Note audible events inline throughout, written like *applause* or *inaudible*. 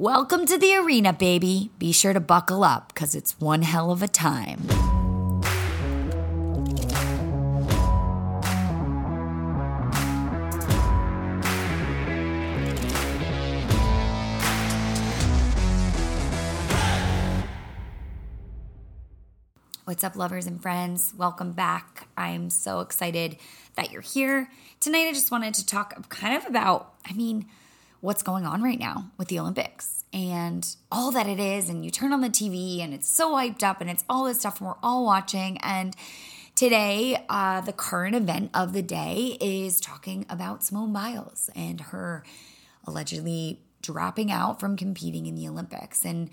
Welcome to the arena, baby. Be sure to buckle up because it's one hell of a time. What's up, lovers and friends? Welcome back. I'm so excited that you're here. Tonight, I just wanted to talk kind of about, I mean, what's going on right now with the Olympics and all that it is. And you turn on the TV and it's so hyped up and it's all this stuff and we're all watching. And today, uh, the current event of the day is talking about Simone Biles and her allegedly dropping out from competing in the Olympics. And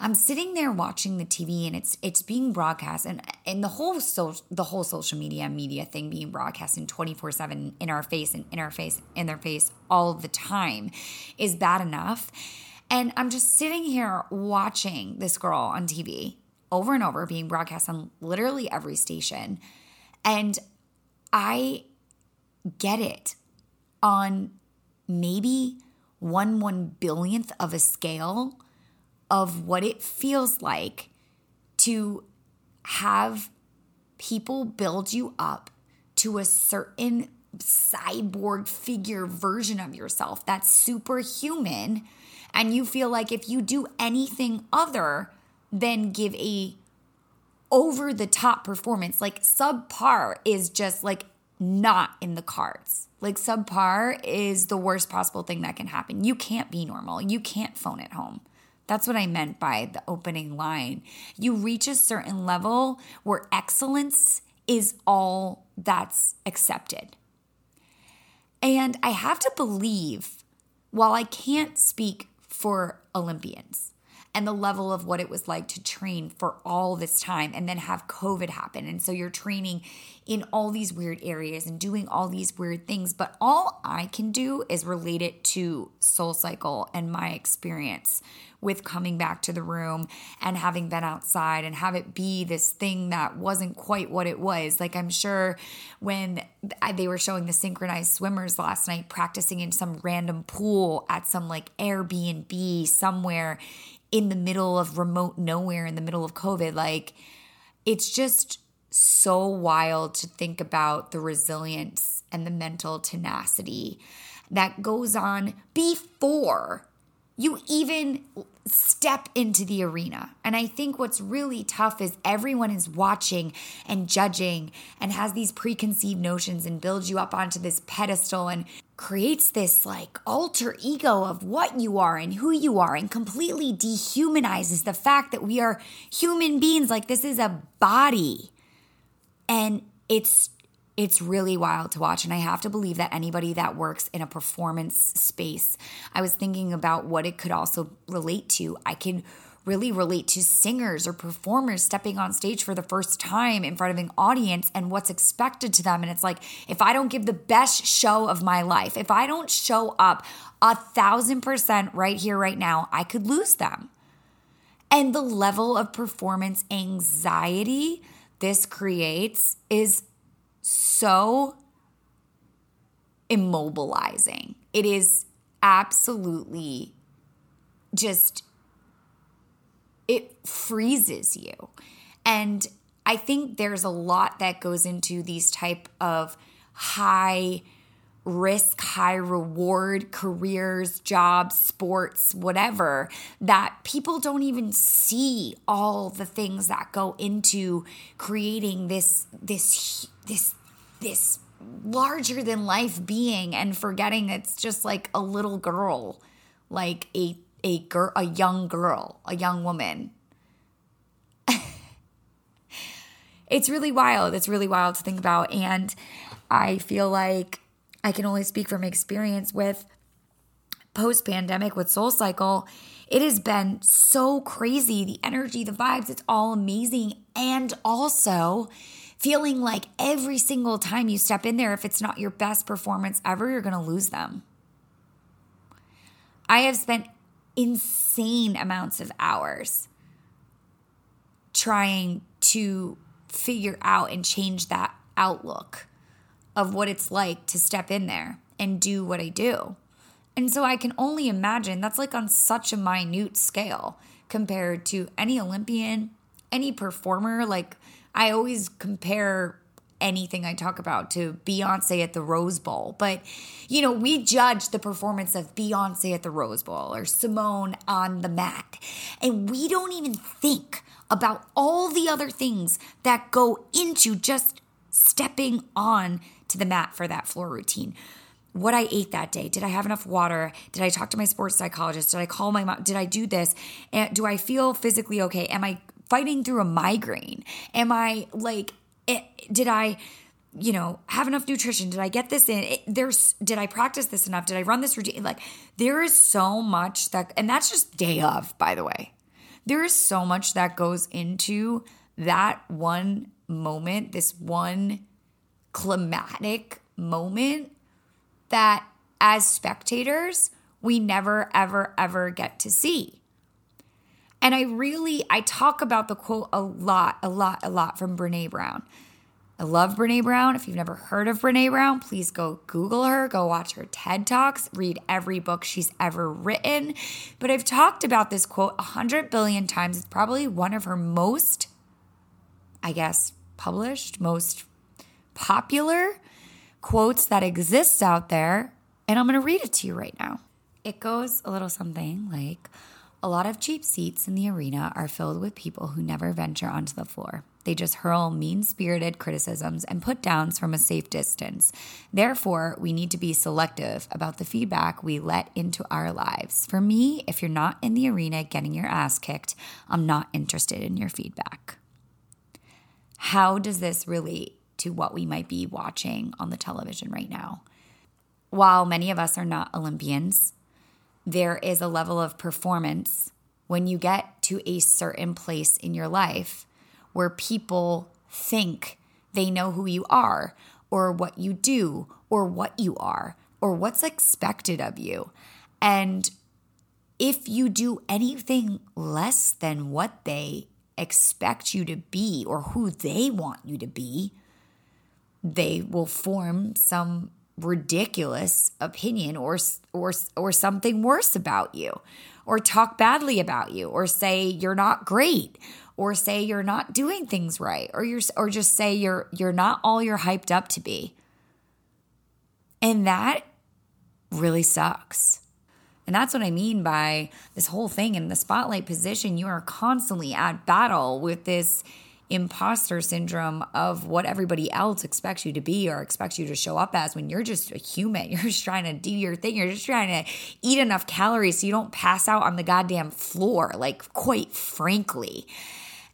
I'm sitting there watching the TV and it's it's being broadcast and and the whole so the whole social media media thing being broadcast in 24/7 in our face and in our face in their face all the time is bad enough. And I'm just sitting here watching this girl on TV over and over being broadcast on literally every station. And I get it on maybe one one billionth of a scale of what it feels like to have people build you up to a certain cyborg figure version of yourself that's superhuman and you feel like if you do anything other than give a over the top performance like subpar is just like not in the cards. Like subpar is the worst possible thing that can happen. You can't be normal. You can't phone it home that's what I meant by the opening line. You reach a certain level where excellence is all that's accepted. And I have to believe, while I can't speak for Olympians and the level of what it was like to train for all this time and then have COVID happen. And so you're training in all these weird areas and doing all these weird things. But all I can do is relate it to Soul Cycle and my experience with coming back to the room and having been outside and have it be this thing that wasn't quite what it was. Like, I'm sure when they were showing the synchronized swimmers last night practicing in some random pool at some like Airbnb somewhere in the middle of remote nowhere in the middle of COVID, like, it's just so wild to think about the resilience and the mental tenacity that goes on before you even step into the arena. And I think what's really tough is everyone is watching and judging and has these preconceived notions and builds you up onto this pedestal and creates this like alter ego of what you are and who you are and completely dehumanizes the fact that we are human beings. Like this is a body. And it's it's really wild to watch. And I have to believe that anybody that works in a performance space, I was thinking about what it could also relate to. I can really relate to singers or performers stepping on stage for the first time in front of an audience and what's expected to them. And it's like, if I don't give the best show of my life, if I don't show up a thousand percent right here, right now, I could lose them. And the level of performance anxiety this creates is so immobilizing. It is absolutely just, it freezes you. And I think there's a lot that goes into these type of high risk, high reward careers, jobs, sports, whatever, that people don't even see all the things that go into creating this this this this larger than life being and forgetting it's just like a little girl, like a a girl, a young girl, a young woman. *laughs* it's really wild. It's really wild to think about and I feel like I can only speak from experience with post pandemic with Soul Cycle. It has been so crazy. The energy, the vibes, it's all amazing. And also, feeling like every single time you step in there, if it's not your best performance ever, you're going to lose them. I have spent insane amounts of hours trying to figure out and change that outlook of what it's like to step in there and do what I do. And so I can only imagine that's like on such a minute scale compared to any Olympian, any performer. Like I always compare anything I talk about to Beyonce at the Rose Bowl. But, you know, we judge the performance of Beyonce at the Rose Bowl or Simone on the mat. And we don't even think about all the other things that go into just stepping on to the mat for that floor routine. What I ate that day. Did I have enough water? Did I talk to my sports psychologist? Did I call my mom? Did I do this? And do I feel physically okay? Am I fighting through a migraine? Am I like it, did I you know have enough nutrition? Did i get this in? It, there's did i practice this enough? Did i run this routine? Like there is so much that and that's just day of by the way. There is so much that goes into that one moment this one climatic moment that as spectators we never ever ever get to see and I really, I talk about the quote a lot, a lot, a lot from Brene Brown. I love Brene Brown. If you've never heard of Brene Brown, please go Google her, go watch her TED Talks, read every book she's ever written. But I've talked about this quote a hundred billion times. It's probably one of her most, I guess, published, most popular quotes that exists out there. And I'm going to read it to you right now. It goes a little something like, a lot of cheap seats in the arena are filled with people who never venture onto the floor. They just hurl mean spirited criticisms and put downs from a safe distance. Therefore, we need to be selective about the feedback we let into our lives. For me, if you're not in the arena getting your ass kicked, I'm not interested in your feedback. How does this relate to what we might be watching on the television right now? While many of us are not Olympians, there is a level of performance when you get to a certain place in your life where people think they know who you are or what you do or what you are or what's expected of you. And if you do anything less than what they expect you to be or who they want you to be, they will form some ridiculous opinion or or or something worse about you or talk badly about you or say you're not great or say you're not doing things right or you're or just say you're you're not all you're hyped up to be. And that really sucks. And that's what I mean by this whole thing in the spotlight position. You are constantly at battle with this imposter syndrome of what everybody else expects you to be or expects you to show up as when you're just a human. *laughs* You're just trying to do your thing. You're just trying to eat enough calories so you don't pass out on the goddamn floor, like, quite frankly.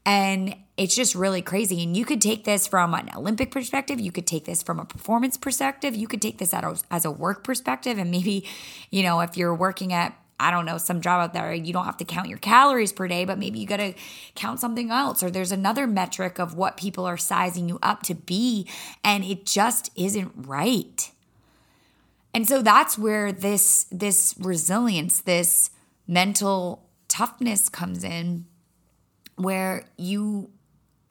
And it's just really crazy. And you could take this from an Olympic perspective. You could take this from a performance perspective. You could take this as a work perspective. And maybe, you know, if you're working at I don't know, some job out there, you don't have to count your calories per day, but maybe you got to count something else, or there's another metric of what people are sizing you up to be, and it just isn't right. And so that's where this this resilience, this mental toughness comes in, where you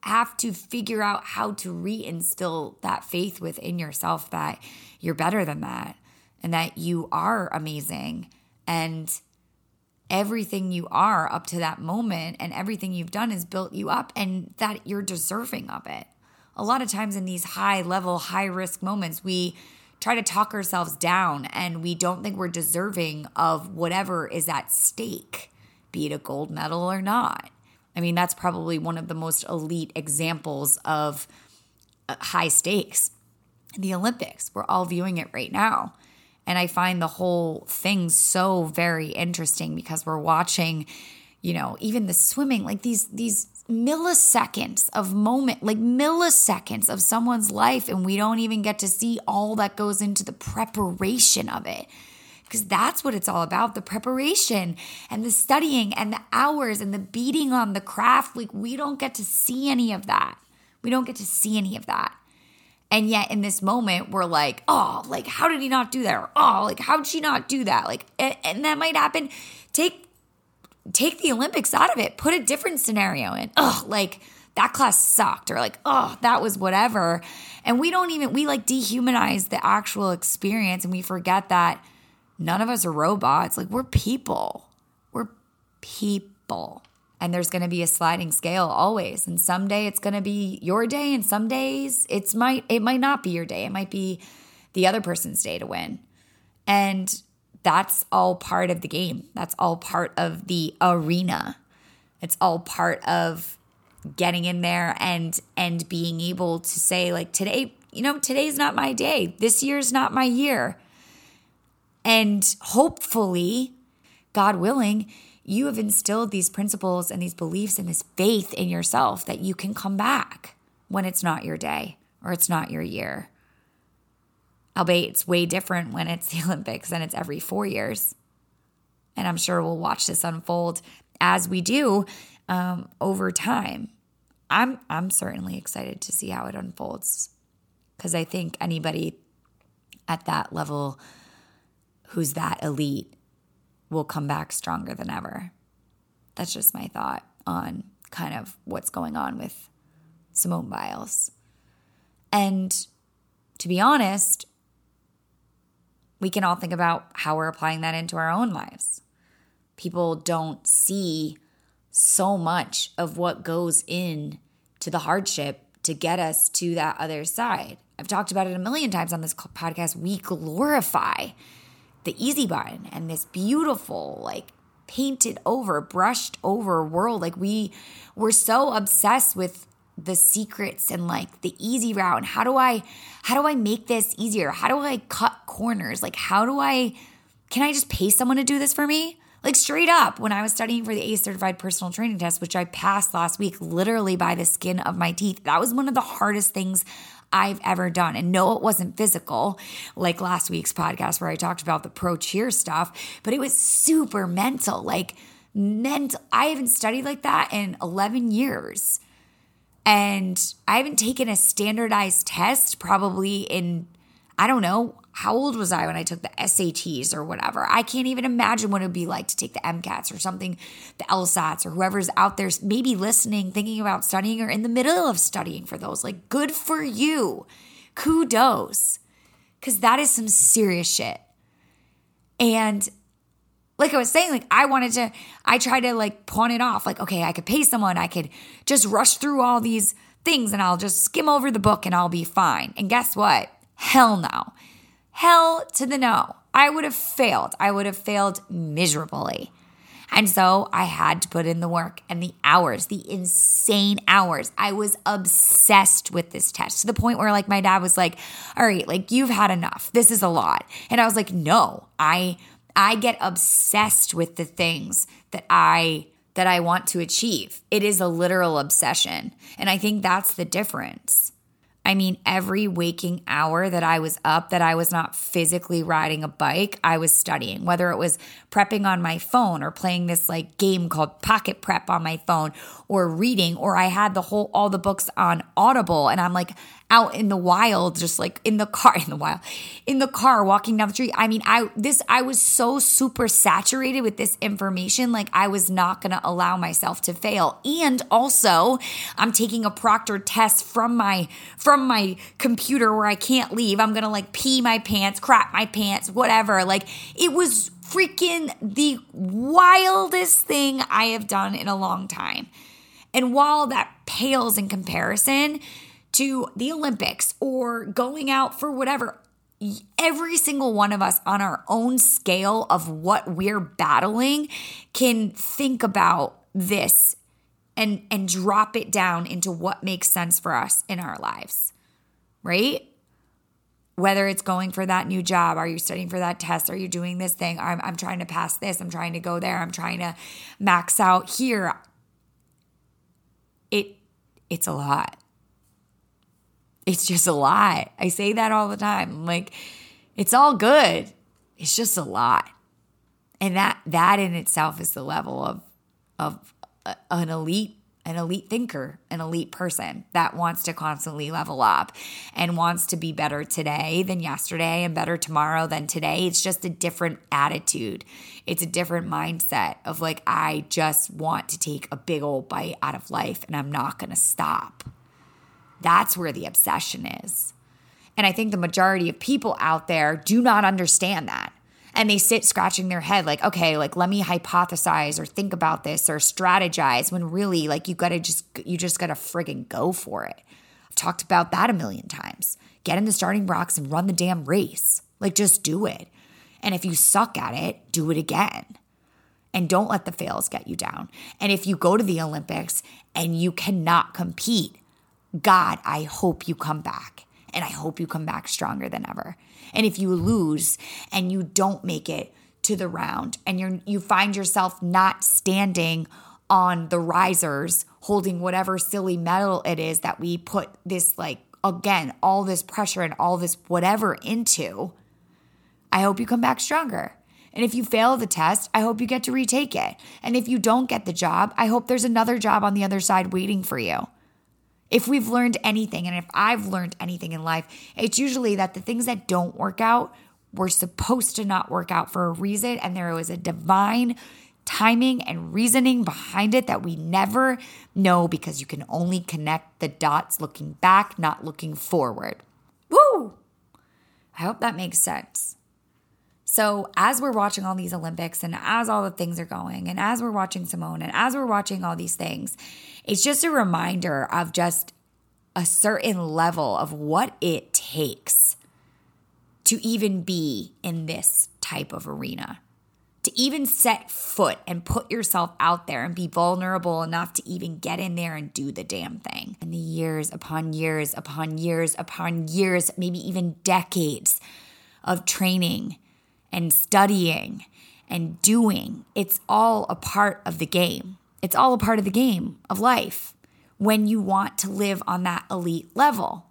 have to figure out how to reinstill that faith within yourself that you're better than that and that you are amazing and everything you are up to that moment and everything you've done has built you up and that you're deserving of it. A lot of times in these high level, high risk moments, we try to talk ourselves down and we don't think we're deserving of whatever is at stake, be it a gold medal or not. I mean, that's probably one of the most elite examples of uh, high stakes. The Olympics, we're all viewing it right now. And I find the whole thing so very interesting because we're watching, you know, even the swimming, like these these milliseconds of moment, like milliseconds of someone's life and we don't even get to see all that goes into the preparation of it. Because that's what it's all about the preparation and the studying and the hours and the beating on the craft. Like, we don't get to see any of that. We don't get to see any of that. And yet in this moment, we're like, oh, like, how did he not do that? Or, oh, like, how'd she not do that? Like, and, and that might happen. Take take the Olympics out of it. Put a different scenario in. Oh, like that class sucked, or like, oh, that was whatever. And we don't even we like dehumanize the actual experience and we forget that None of us are robots. Like, we're people. We're people. And there's going to be a sliding scale always. And someday it's going to be your day, and some days it's might it might not be your day. It might be the other person's day to win. And that's all part of the game. That's all part of the arena. It's all part of getting in there and and being able to say like today, you know, today's not my day. This year's not my year. And hopefully, God willing, you have instilled these principles and these beliefs and this faith in yourself that you can come back when it's not your day or it's not your year. Albeit it's way different when it's *laughs* the Olympics and it's every four years. And I'm sure we'll watch this unfold as we do um, over time. I'm I'm certainly excited to see how it unfolds because I think anybody at that level who's that elite will come back stronger than ever. That's just my thought on kind of what's going on with Simone Biles. And to be honest, we can all think about how we're applying that into our own lives. People don't see so much of what goes in to the hardship to get us to that other side. I've talked about it a million times on this podcast. We glorify the easy button and this beautiful, like painted over, brushed over world. Like we we're so obsessed with the secrets and like the easy route and how do I how do I make this easier? How do I cut corners? Like how do I can I just pay someone to do this for me? Like straight up, when I was studying for the ACE certified personal training test, which I passed last week literally by the skin of my teeth, that was one of the hardest things I've ever done. And no, it wasn't physical, like last week's podcast where I talked about the pro cheer stuff, but it was super mental. Like, mental. I haven't studied like that in 11 years. And I haven't taken a standardized test probably in, I don't know, how old was I when I took the SATs or whatever? I can't even imagine what it would be like to take the MCATs or something, the LSATs or whoever's out there maybe listening, thinking about studying or in the middle of studying for those. Like, good for you. Kudos. Because that is some serious shit. And like I was saying, like I wanted to, I tried to like pawn it off. Like, okay, I could pay someone, I could just rush through all these things and I'll just skim over the book and I'll be fine. And guess what? Hell no. Hell to the no. I would have failed. I would have failed miserably. And so I had to put in the work and the hours, the insane hours. I was obsessed with this test to the point where like my dad was like, "All right, like you've had enough. This is a lot." And I was like, "No. I I get obsessed with the things that I that I want to achieve. It is a literal obsession. And I think that's the difference. I mean, every waking hour that I was up, that I was not physically riding a bike, I was studying, whether it was prepping on my phone or playing this like game called Pocket Prep on my phone or reading, or I had the whole, all the books on Audible and I'm like out in the wild, just like in the car, *laughs* in the wild, in the car walking down the street. I mean, I, this, I was so super saturated with this information. Like I was not to allow myself to fail. And also I'm taking a proctor test from my, from my computer where I can't leave. I'm to like pee my pants, crap my pants, whatever. Like it was freaking the wildest thing I have done in a long time. And while that pales in comparison to the Olympics or going out for whatever, every single one of us on our own scale of what we're battling can think about this and and drop it down into what makes sense for us in our lives. Right? Whether it's going for that new job, are you studying for that test? Are you doing this thing? I'm, I'm trying to pass this. I'm trying to go there. I'm trying to max out here. It it's a lot it's just a lot. I say that all the time. Like, it's all good. It's just a lot. And that that in itself is the level of of uh, an elite an elite thinker, an elite person that wants to constantly level up and wants to be better today than yesterday and better tomorrow than today. It's just a different attitude. It's a different mindset of like, I just want to take a big old bite out of life and I'm not going to stop. That's where the obsession is. And I think the majority of people out there do not understand that. and they sit scratching their head like okay like let me hypothesize or think about this or strategize when really like you gotta just you just gotta friggin' go for it. I've talked about that a million times. Get in the starting blocks and run the damn race. Like just do it. And if you suck at it do it again. And don't let the fails get you down. And if you go to the olympics and you cannot compete god i hope you come back and I hope you come back stronger than ever. And if you lose and you don't make it to the round and you you find yourself not standing on the risers holding whatever silly medal it is that we put this like again all this pressure and all this whatever into I hope you come back stronger. And if you fail the test, I hope you get to retake it. And if you don't get the job, I hope there's another job on the other side waiting for you. If we've learned anything, and if I've learned anything in life, it's usually that the things that don't work out were supposed to not work out for a reason, and there was a divine timing and reasoning behind it that we never know because you can only connect the dots looking back, not looking forward. Woo! I hope that makes sense. So, as we're watching all these Olympics and as all the things are going, and as we're watching Simone and as we're watching all these things, it's just a reminder of just a certain level of what it takes to even be in this type of arena. To even set foot and put yourself out there and be vulnerable enough to even get in there and do the damn thing. And the years upon years upon years upon years, maybe even decades of training and studying and doing. It's all a part of the game. It's all a part of the game of life when you want to live on that elite level.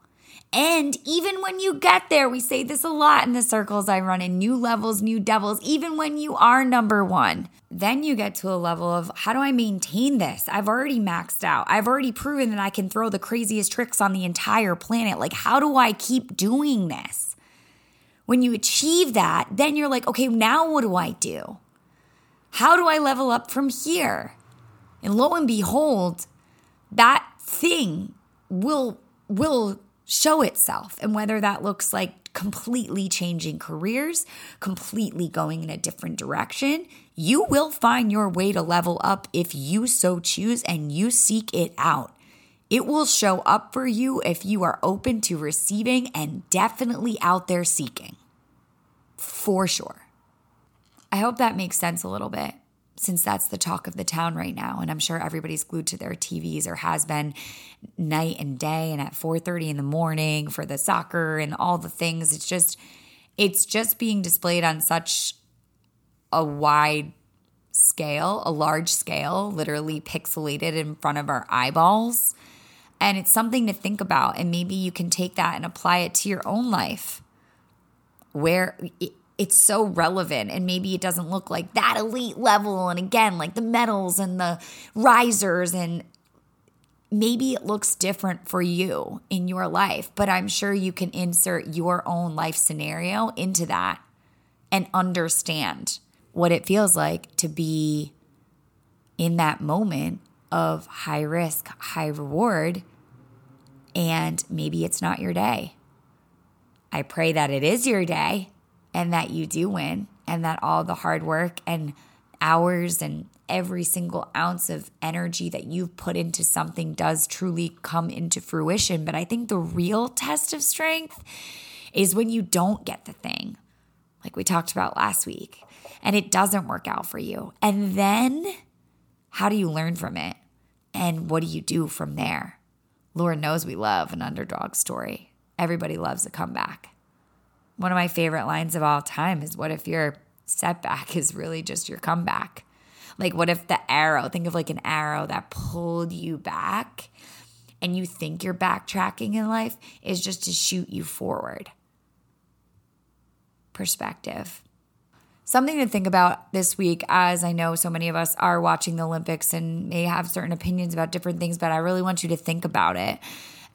And even when you get there, we say this a lot in the circles I run in new levels, new devils, even when you are number one, then you get to a level of how do I maintain this? I've already maxed out. I've already proven that I can throw the craziest tricks on the entire planet. Like, how do I keep doing this? When you achieve that, then you're like, okay, now what do I do? How do I level up from here? And lo and behold, that thing will will show itself and whether that looks like completely changing careers, completely going in a different direction, you will find your way to level up if you so choose and you seek it out. It will show up for you if you are open to receiving and definitely out there seeking. For sure. I hope that makes sense a little bit since that's the talk of the town right now and I'm sure everybody's glued to their TVs or has been night and day and at 4:30 in the morning for the soccer and all the things it's just it's just being displayed on such a wide scale, a large scale, literally pixelated in front of our eyeballs. And it's something to think about. And maybe you can take that and apply it to your own life where it's so relevant and maybe it doesn't look like that elite level. And again, like the medals and the risers and maybe it looks different for you in your life, but I'm sure you can insert your own life scenario into that and understand what it feels like to be in that moment of high risk, high reward, and maybe it's not your day. I pray that it is your day and that you do win and that all the hard work and hours and every single ounce of energy that you've put into something does truly come into fruition. But I think the real test of strength is when you don't get the thing, like we talked about last week, and it doesn't work out for you. And then how do you learn from it? And what do you do from there? Lord knows we love an underdog story. Everybody loves a comeback. One of my favorite lines of all time is what if your setback is really just your comeback? Like, what if the arrow, think of like an arrow that pulled you back and you think you're backtracking in life is just to shoot you forward? Perspective. Something to think about this week, as I know so many of us are watching the Olympics and may have certain opinions about different things, but I really want you to think about it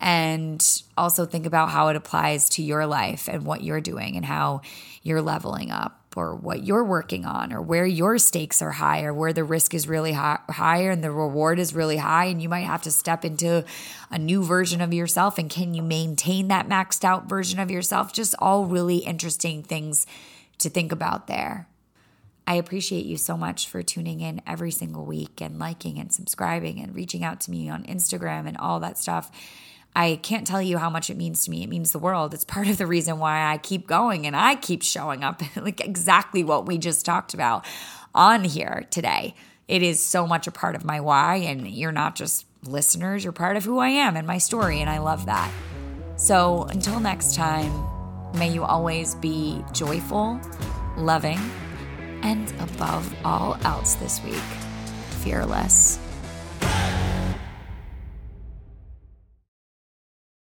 and also think about how it applies to your life and what you're doing and how you're leveling up or what you're working on or where your stakes are high or where the risk is really high, higher and the reward is really high. And you might have to step into a new version of yourself and can you maintain that maxed out version of yourself? Just all really interesting things to think about there. I appreciate you so much for tuning in every single week and liking and subscribing and reaching out to me on Instagram and all that stuff. I can't tell you how much it means to me. It means the world. It's part of the reason why I keep going and I keep showing up, *laughs* like exactly what we just talked about on here today. It is so much a part of my why, and you're not just listeners, you're part of who I am and my story, and I love that. So until next time, may you always be joyful, loving, and above all else this week, fearless.